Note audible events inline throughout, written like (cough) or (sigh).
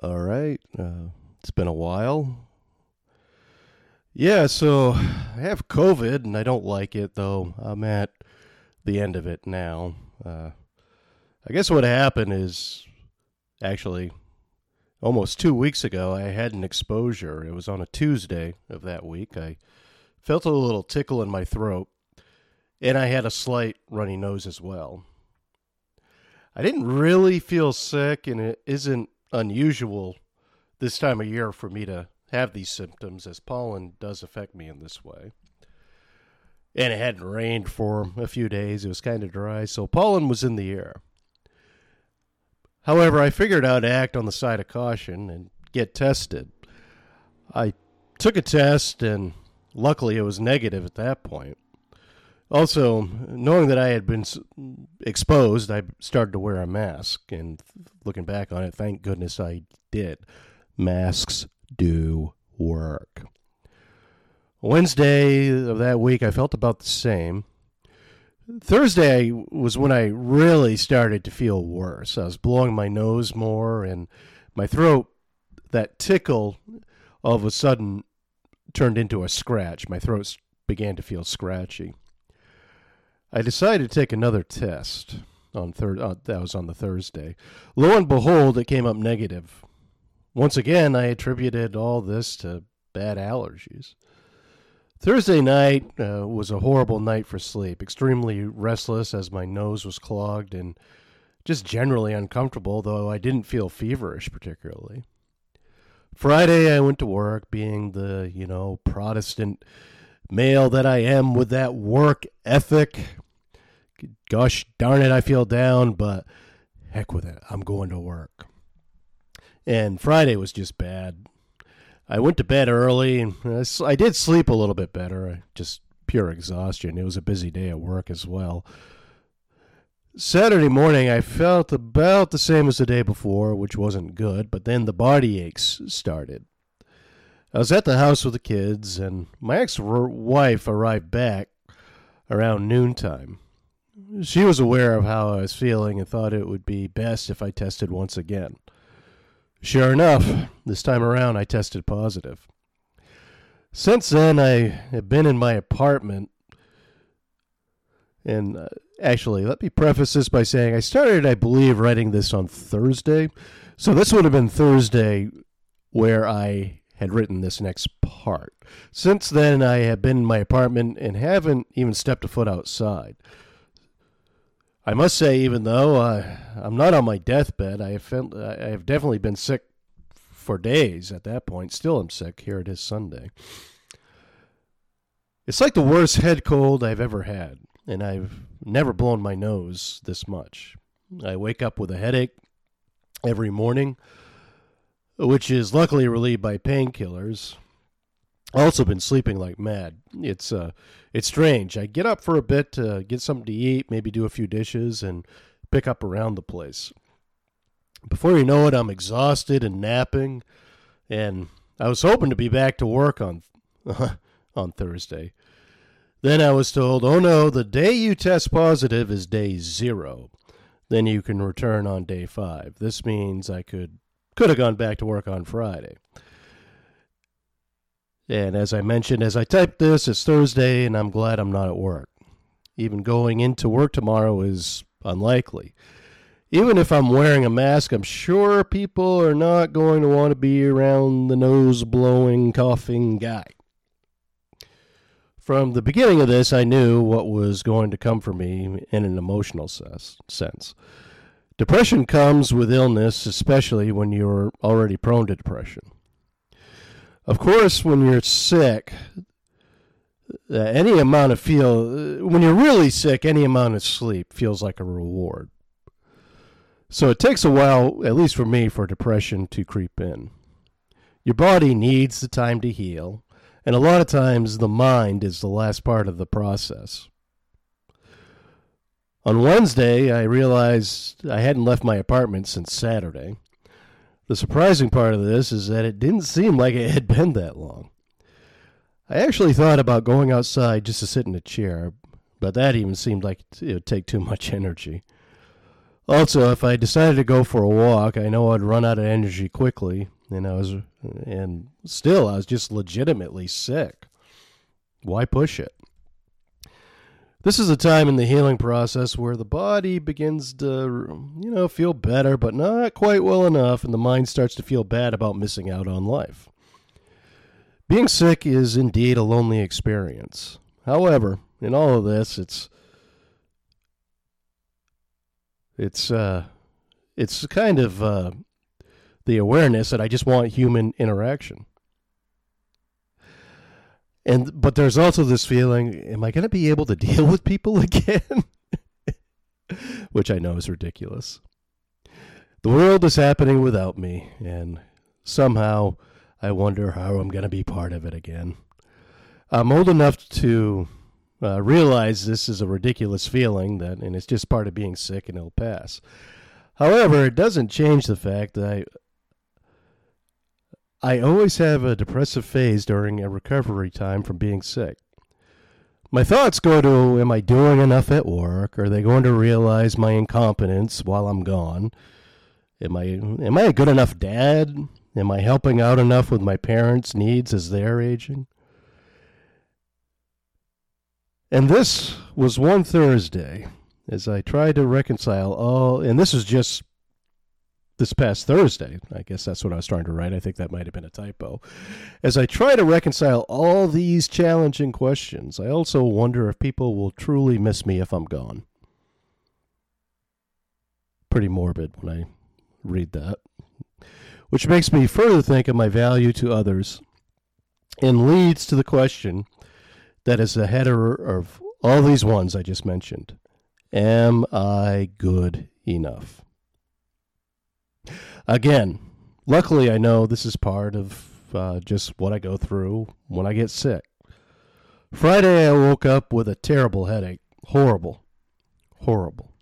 All right. Uh, it's been a while. Yeah, so I have COVID and I don't like it, though. I'm at the end of it now. Uh, I guess what happened is actually almost two weeks ago, I had an exposure. It was on a Tuesday of that week. I felt a little tickle in my throat and I had a slight runny nose as well. I didn't really feel sick, and it isn't unusual this time of year for me to have these symptoms, as pollen does affect me in this way. And it hadn't rained for a few days. It was kind of dry, so pollen was in the air. However, I figured out to act on the side of caution and get tested. I took a test, and luckily it was negative at that point. Also, knowing that I had been exposed, I started to wear a mask. And looking back on it, thank goodness I did. Masks do work. Wednesday of that week, I felt about the same. Thursday was when I really started to feel worse. I was blowing my nose more, and my throat, that tickle, all of a sudden turned into a scratch. My throat began to feel scratchy. I decided to take another test on third. Uh, that was on the Thursday. Lo and behold, it came up negative. Once again, I attributed all this to bad allergies. Thursday night uh, was a horrible night for sleep. Extremely restless as my nose was clogged and just generally uncomfortable, though I didn't feel feverish particularly. Friday, I went to work being the, you know, Protestant male that I am with that work ethic gosh darn it, I feel down, but heck with it. I'm going to work. And Friday was just bad. I went to bed early and I did sleep a little bit better, just pure exhaustion. It was a busy day at work as well. Saturday morning, I felt about the same as the day before, which wasn't good, but then the body aches started. I was at the house with the kids, and my ex wife arrived back around noontime. She was aware of how I was feeling and thought it would be best if I tested once again. Sure enough, this time around I tested positive. Since then, I have been in my apartment. And uh, actually, let me preface this by saying I started, I believe, writing this on Thursday. So this would have been Thursday where I had written this next part. Since then, I have been in my apartment and haven't even stepped a foot outside. I must say, even though uh, I'm not on my deathbed, I have felt, I have definitely been sick for days at that point. Still, I'm sick. Here it is Sunday. It's like the worst head cold I've ever had, and I've never blown my nose this much. I wake up with a headache every morning, which is luckily relieved by painkillers also been sleeping like mad. It's uh, it's strange. I get up for a bit to get something to eat, maybe do a few dishes, and pick up around the place. Before you know it, I'm exhausted and napping, and I was hoping to be back to work on (laughs) on Thursday. Then I was told, "Oh no, the day you test positive is day zero. Then you can return on day five. This means I could could have gone back to work on Friday." And as I mentioned, as I type this, it's Thursday, and I'm glad I'm not at work. Even going into work tomorrow is unlikely. Even if I'm wearing a mask, I'm sure people are not going to want to be around the nose blowing, coughing guy. From the beginning of this, I knew what was going to come for me in an emotional sense. Depression comes with illness, especially when you're already prone to depression. Of course, when you're sick, uh, any amount of feel when you're really sick, any amount of sleep feels like a reward. So it takes a while, at least for me, for depression to creep in. Your body needs the time to heal, and a lot of times the mind is the last part of the process. On Wednesday, I realized I hadn't left my apartment since Saturday. The surprising part of this is that it didn't seem like it had been that long. I actually thought about going outside just to sit in a chair, but that even seemed like it would take too much energy. Also, if I decided to go for a walk, I know I'd run out of energy quickly, and I was, and still, I was just legitimately sick. Why push it? This is a time in the healing process where the body begins to, you know, feel better, but not quite well enough, and the mind starts to feel bad about missing out on life. Being sick is indeed a lonely experience. However, in all of this, it's it's uh, it's kind of uh, the awareness that I just want human interaction. And but there's also this feeling: Am I going to be able to (laughs) deal with people (laughs) again? Which I know is ridiculous. The world is happening without me, and somehow I wonder how I'm going to be part of it again. I'm old enough to uh, realize this is a ridiculous feeling that, and it's just part of being sick, and it'll pass. However, it doesn't change the fact that I, I always have a depressive phase during a recovery time from being sick. My thoughts go to Am I doing enough at work? Are they going to realize my incompetence while I'm gone? Am I, am I a good enough dad? Am I helping out enough with my parents' needs as they're aging? And this was one Thursday as I tried to reconcile all, and this is just this past Thursday. I guess that's what I was trying to write. I think that might have been a typo. As I try to reconcile all these challenging questions, I also wonder if people will truly miss me if I'm gone. Pretty morbid when I read that. Which makes me further think of my value to others and leads to the question that is the header of all these ones I just mentioned Am I good enough? Again, luckily, I know this is part of uh, just what I go through when I get sick. Friday, I woke up with a terrible headache. Horrible. Horrible.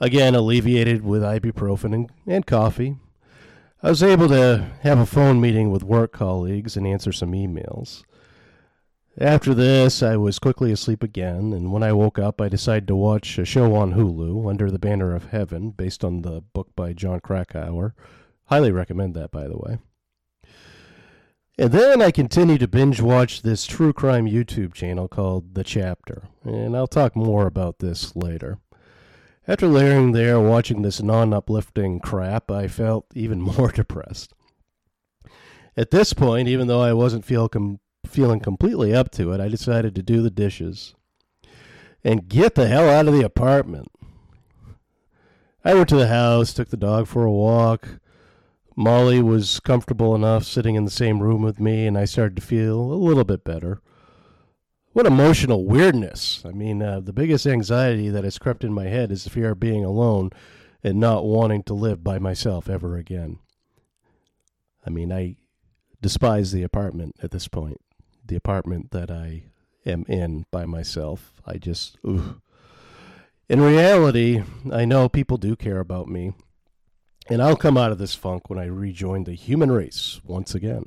Again, alleviated with ibuprofen and, and coffee. I was able to have a phone meeting with work colleagues and answer some emails. After this, I was quickly asleep again, and when I woke up, I decided to watch a show on Hulu, Under the Banner of Heaven, based on the book by Jon Krakauer. Highly recommend that, by the way. And then I continued to binge watch this true crime YouTube channel called The Chapter, and I'll talk more about this later. After laying there watching this non uplifting crap, I felt even (laughs) more depressed. At this point, even though I wasn't feel com- feeling completely up to it, I decided to do the dishes and get the hell out of the apartment. I went to the house, took the dog for a walk. Molly was comfortable enough sitting in the same room with me, and I started to feel a little bit better. What emotional weirdness. I mean, uh, the biggest anxiety that has crept in my head is the fear of being alone and not wanting to live by myself ever again. I mean, I despise the apartment at this point the apartment that I am in by myself. I just, in reality, I know people do care about me, and I'll come out of this funk when I rejoin the human race once again.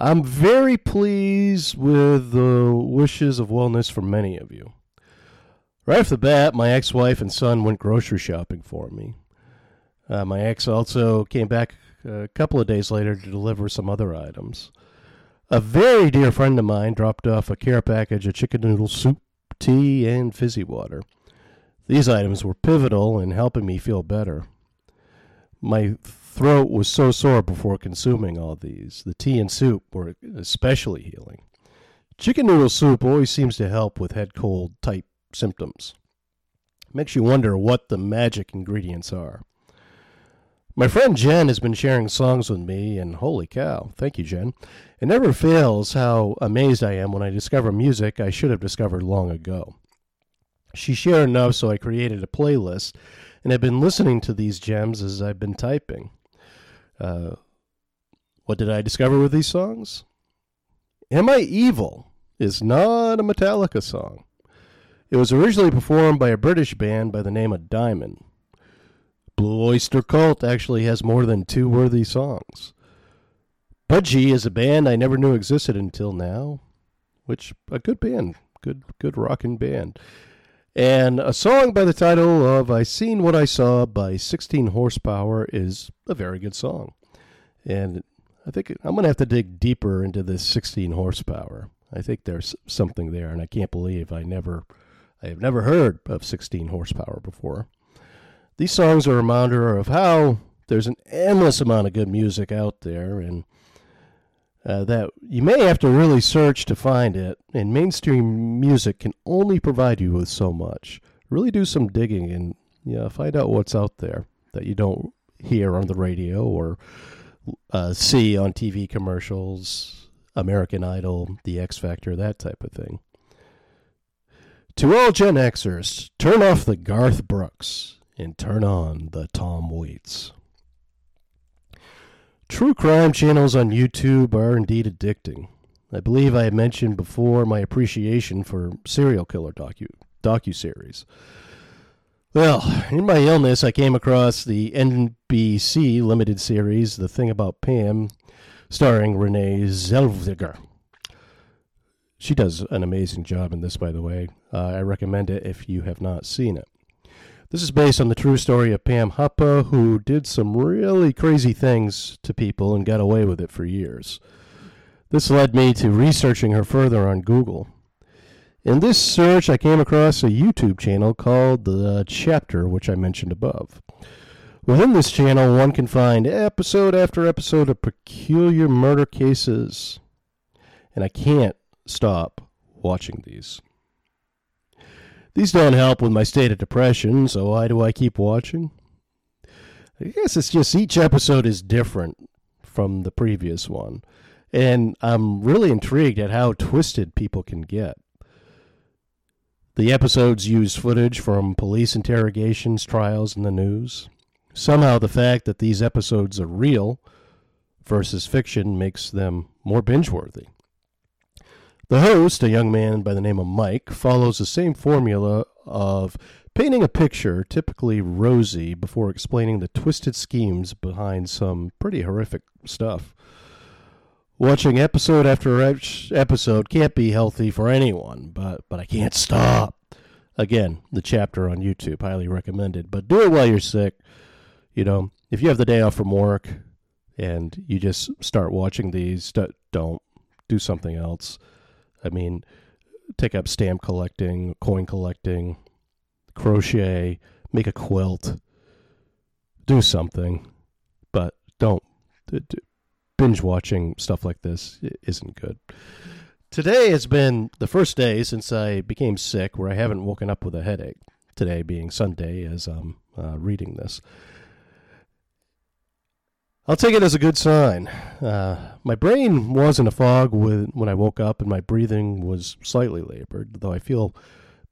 I'm very pleased with the wishes of wellness for many of you. Right off the bat, my ex wife and son went grocery shopping for me. Uh, my ex also came back a couple of days later to deliver some other items. A very dear friend of mine dropped off a care package of chicken noodle soup, tea, and fizzy water. These items were pivotal in helping me feel better. My throat was so sore before consuming all these. The tea and soup were especially healing. Chicken noodle soup always seems to help with head cold type symptoms. Makes you wonder what the magic ingredients are. My friend Jen has been sharing songs with me, and holy cow, thank you, Jen. It never fails how amazed I am when I discover music I should have discovered long ago. She shared enough, so I created a playlist and have been listening to these gems as I've been typing. Uh, what did I discover with these songs? Am I Evil is not a Metallica song. It was originally performed by a British band by the name of Diamond. Blue Oyster Cult actually has more than two worthy songs. Budgie is a band I never knew existed until now, which a good band, good good rocking band. And a song by the title of I Seen What I Saw by 16 Horsepower is a very good song. And I think I'm going to have to dig deeper into this 16 horsepower. I think there's something there, and I can't believe I never, I have never heard of 16 horsepower before. These songs are a reminder of how there's an endless amount of good music out there, and uh, that you may have to really search to find it. And mainstream music can only provide you with so much. Really do some digging and you know, find out what's out there that you don't hear on the radio or uh, see on TV commercials, American Idol, The X Factor, that type of thing. To all Gen Xers, turn off the Garth Brooks and turn on the Tom Waits. True crime channels on YouTube are indeed addicting. I believe I had mentioned before my appreciation for serial killer docu docuseries. Well, in my illness, I came across the NBC limited series The Thing About Pam, starring Renee Zellweger. She does an amazing job in this, by the way. Uh, I recommend it if you have not seen it. This is based on the true story of Pam Hupp, who did some really crazy things to people and got away with it for years. This led me to researching her further on Google. In this search, I came across a YouTube channel called The Chapter, which I mentioned above. Within this channel, one can find episode after episode of peculiar murder cases. And I can't stop watching these. These don't help with my state of depression, so why do I keep watching? I guess it's just each episode is different from the previous one. And I'm really intrigued at how twisted people can get. The episodes use footage from police interrogations, trials, and the news. Somehow, the fact that these episodes are real versus fiction makes them more binge worthy. The host, a young man by the name of Mike, follows the same formula of painting a picture, typically rosy, before explaining the twisted schemes behind some pretty horrific stuff. Watching episode after episode can't be healthy for anyone, but but I can't stop. Again, the chapter on YouTube, highly recommended. But do it while you're sick. You know, if you have the day off from work and you just start watching these, don't do something else. I mean, take up stamp collecting, coin collecting, crochet, make a quilt, do something, but don't binge watching stuff like this isn't good. Today has been the first day since I became sick where I haven't woken up with a headache. Today being Sunday as I'm uh, reading this. I'll take it as a good sign. Uh, my brain was in a fog when I woke up, and my breathing was slightly labored, though I feel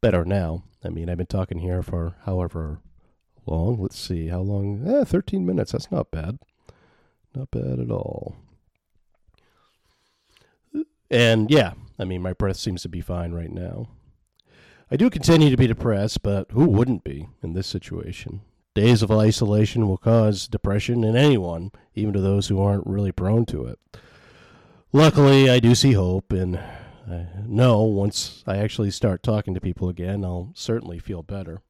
better now. I mean, I've been talking here for however long. Let's see, how long? Eh, 13 minutes. That's not bad. Not bad at all. And yeah, I mean, my breath seems to be fine right now. I do continue to be depressed, but who wouldn't be in this situation? Days of isolation will cause depression in anyone, even to those who aren't really prone to it. Luckily, I do see hope, and I know once I actually start talking to people again, I'll certainly feel better.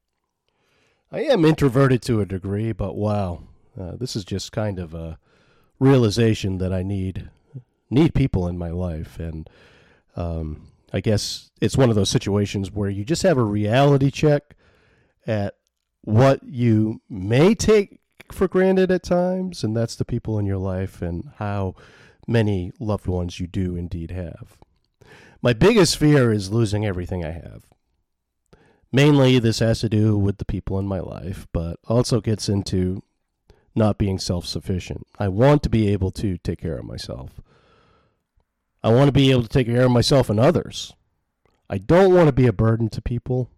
I am introverted to a degree, but wow, uh, this is just kind of a realization that I need need people in my life, and um, I guess it's one of those situations where you just have a reality check at what you may take for granted at times, and that's the people in your life and how many loved ones you do indeed have. My biggest fear is losing everything I have. Mainly, this has to do with the people in my life, but also gets into not being self sufficient. I want to be able to take care of myself. I want to be able to take care of myself and others. I don't want to be a burden to people.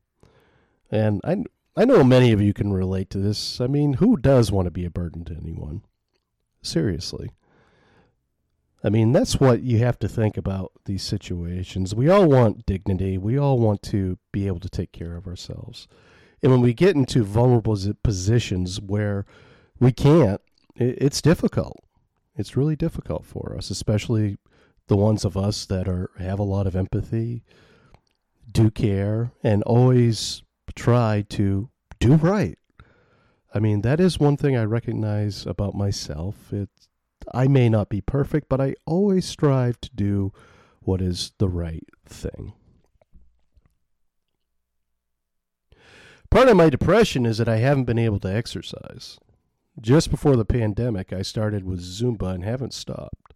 And I I know many of you can relate to this. I mean, who does want to be a burden to anyone? Seriously. I mean, that's what you have to think about these situations. We all want dignity. We all want to be able to take care of ourselves. And when we get into vulnerable positions where we can't, it's difficult. It's really difficult for us, especially the ones of us that are have a lot of empathy, do care, and always try to do right. I mean, that is one thing I recognize about myself. It I may not be perfect, but I always strive to do what is the right thing. Part of my depression is that I haven't been able to exercise. Just before the pandemic, I started with Zumba and haven't stopped.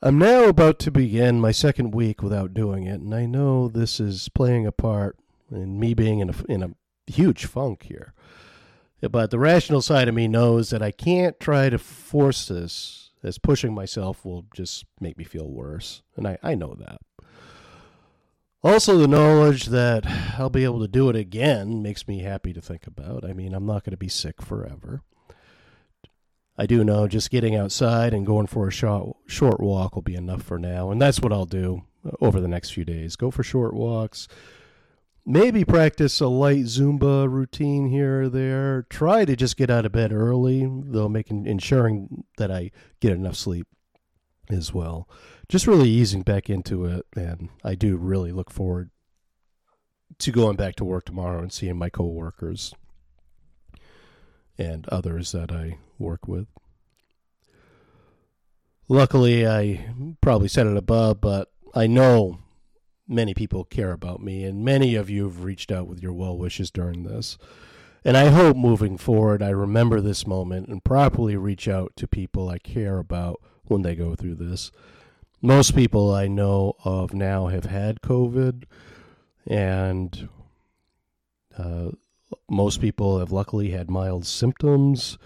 I'm now about to begin my second week without doing it, and I know this is playing a part in me being in a, in a huge funk here. But the rational side of me knows that I can't try to force this, as pushing myself will just make me feel worse. And I, I know that. Also, the knowledge that I'll be able to do it again makes me happy to think about. I mean, I'm not going to be sick forever. I do know just getting outside and going for a short, short walk will be enough for now. And that's what I'll do over the next few days. Go for short walks. Maybe practice a light Zumba routine here or there. Try to just get out of bed early, though making ensuring that I get enough sleep as well. Just really easing back into it, and I do really look forward to going back to work tomorrow and seeing my coworkers and others that I work with. Luckily, I probably said it above, but I know many people care about me, and many of you have reached out with your well wishes during this. And I hope moving forward, I remember this moment and properly reach out to people I care about when they go through this. Most people I know of now have had COVID, and uh, most people have luckily had mild symptoms.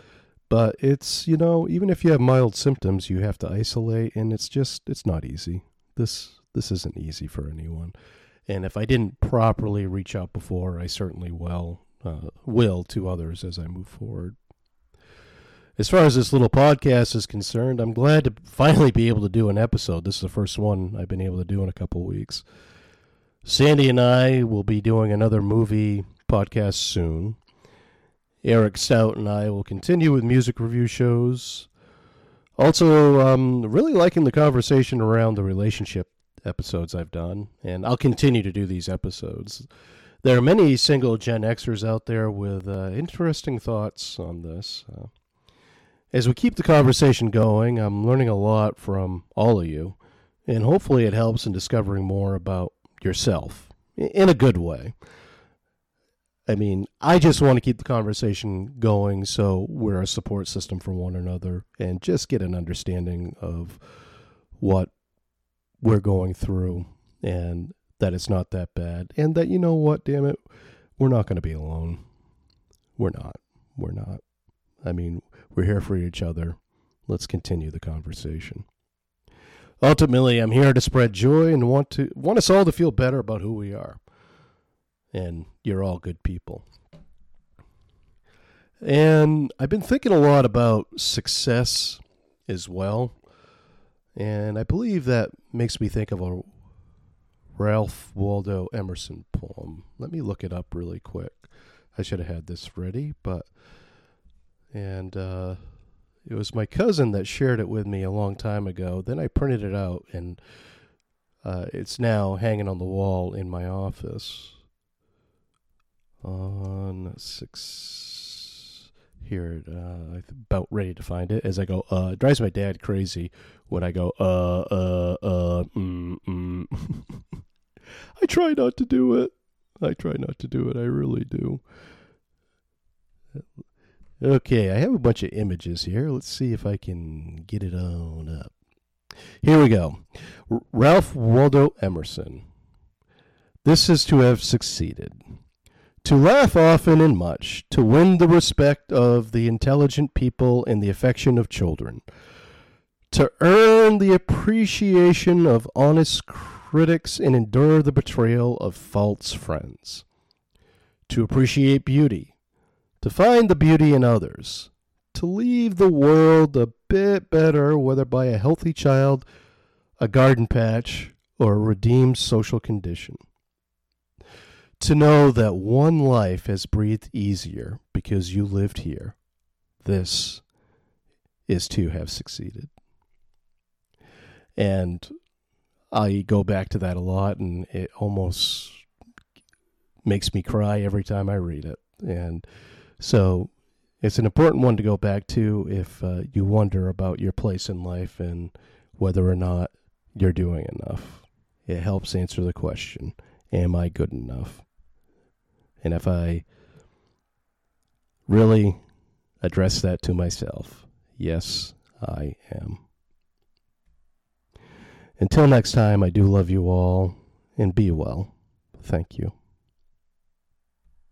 But it's, you know, even if you have mild symptoms, you have to isolate, and it's just, it's not easy. This, this isn't easy for anyone. And if I didn't properly reach out before, I certainly will, uh, will to others as I move forward as far as this little podcast is concerned, I'm glad to finally be able to do an episode. This is the first one I've been able to do in a couple weeks. Sandy and I will be doing another movie podcast soon. Eric Stout and I will continue with music review shows. Also, um, really liking the conversation around the relationship episodes I've done, and I'll continue to do these episodes. There are many single Gen Xers out there with uh, interesting thoughts on this. Uh, as we keep the conversation going, I'm learning a lot from all of you, and hopefully it helps in discovering more about yourself in a good way. I mean, I just want to keep the conversation going so we're a support system for one another and just get an understanding of what we're going through and that it's not that bad. And that, you know what, damn it, we're not going to be alone. We're not. We're not. I mean, we're here for each other. Let's continue the conversation. Ultimately, I'm here to spread joy and want to want us all to feel better about who we are. And you're all good people. And I've been thinking a lot about success as well. And I believe that makes me think of a Ralph Waldo Emerson poem. Let me look it up really quick. I should have had this ready, but and uh, it was my cousin that shared it with me a long time ago. Then I printed it out, and uh, it's now hanging on the wall in my office. On six here, uh, about ready to find it. As I go, uh, it drives my dad crazy when I go, uh, uh, uh, mm, mm. (laughs) I try not to do it. I try not to do it. I really do. Okay, I have a bunch of images here. Let's see if I can get it on up. Here we go. R- Ralph Waldo Emerson. This is to have succeeded. To laugh often and much, to win the respect of the intelligent people and the affection of children, to earn the appreciation of honest critics and endure the betrayal of false friends, to appreciate beauty to find the beauty in others, to leave the world a bit better, whether by a healthy child, a garden patch, or a redeemed social condition. To know that one life has breathed easier because you lived here, this is to have succeeded. And I go back to that a lot, and it almost makes me cry every time I read it. And so it's an important one to go back to if uh, you wonder about your place in life and whether or not you're doing enough. It helps answer the question Am I good enough? And if I really address that to myself, yes, I am. Until next time, I do love you all and be well. Thank you.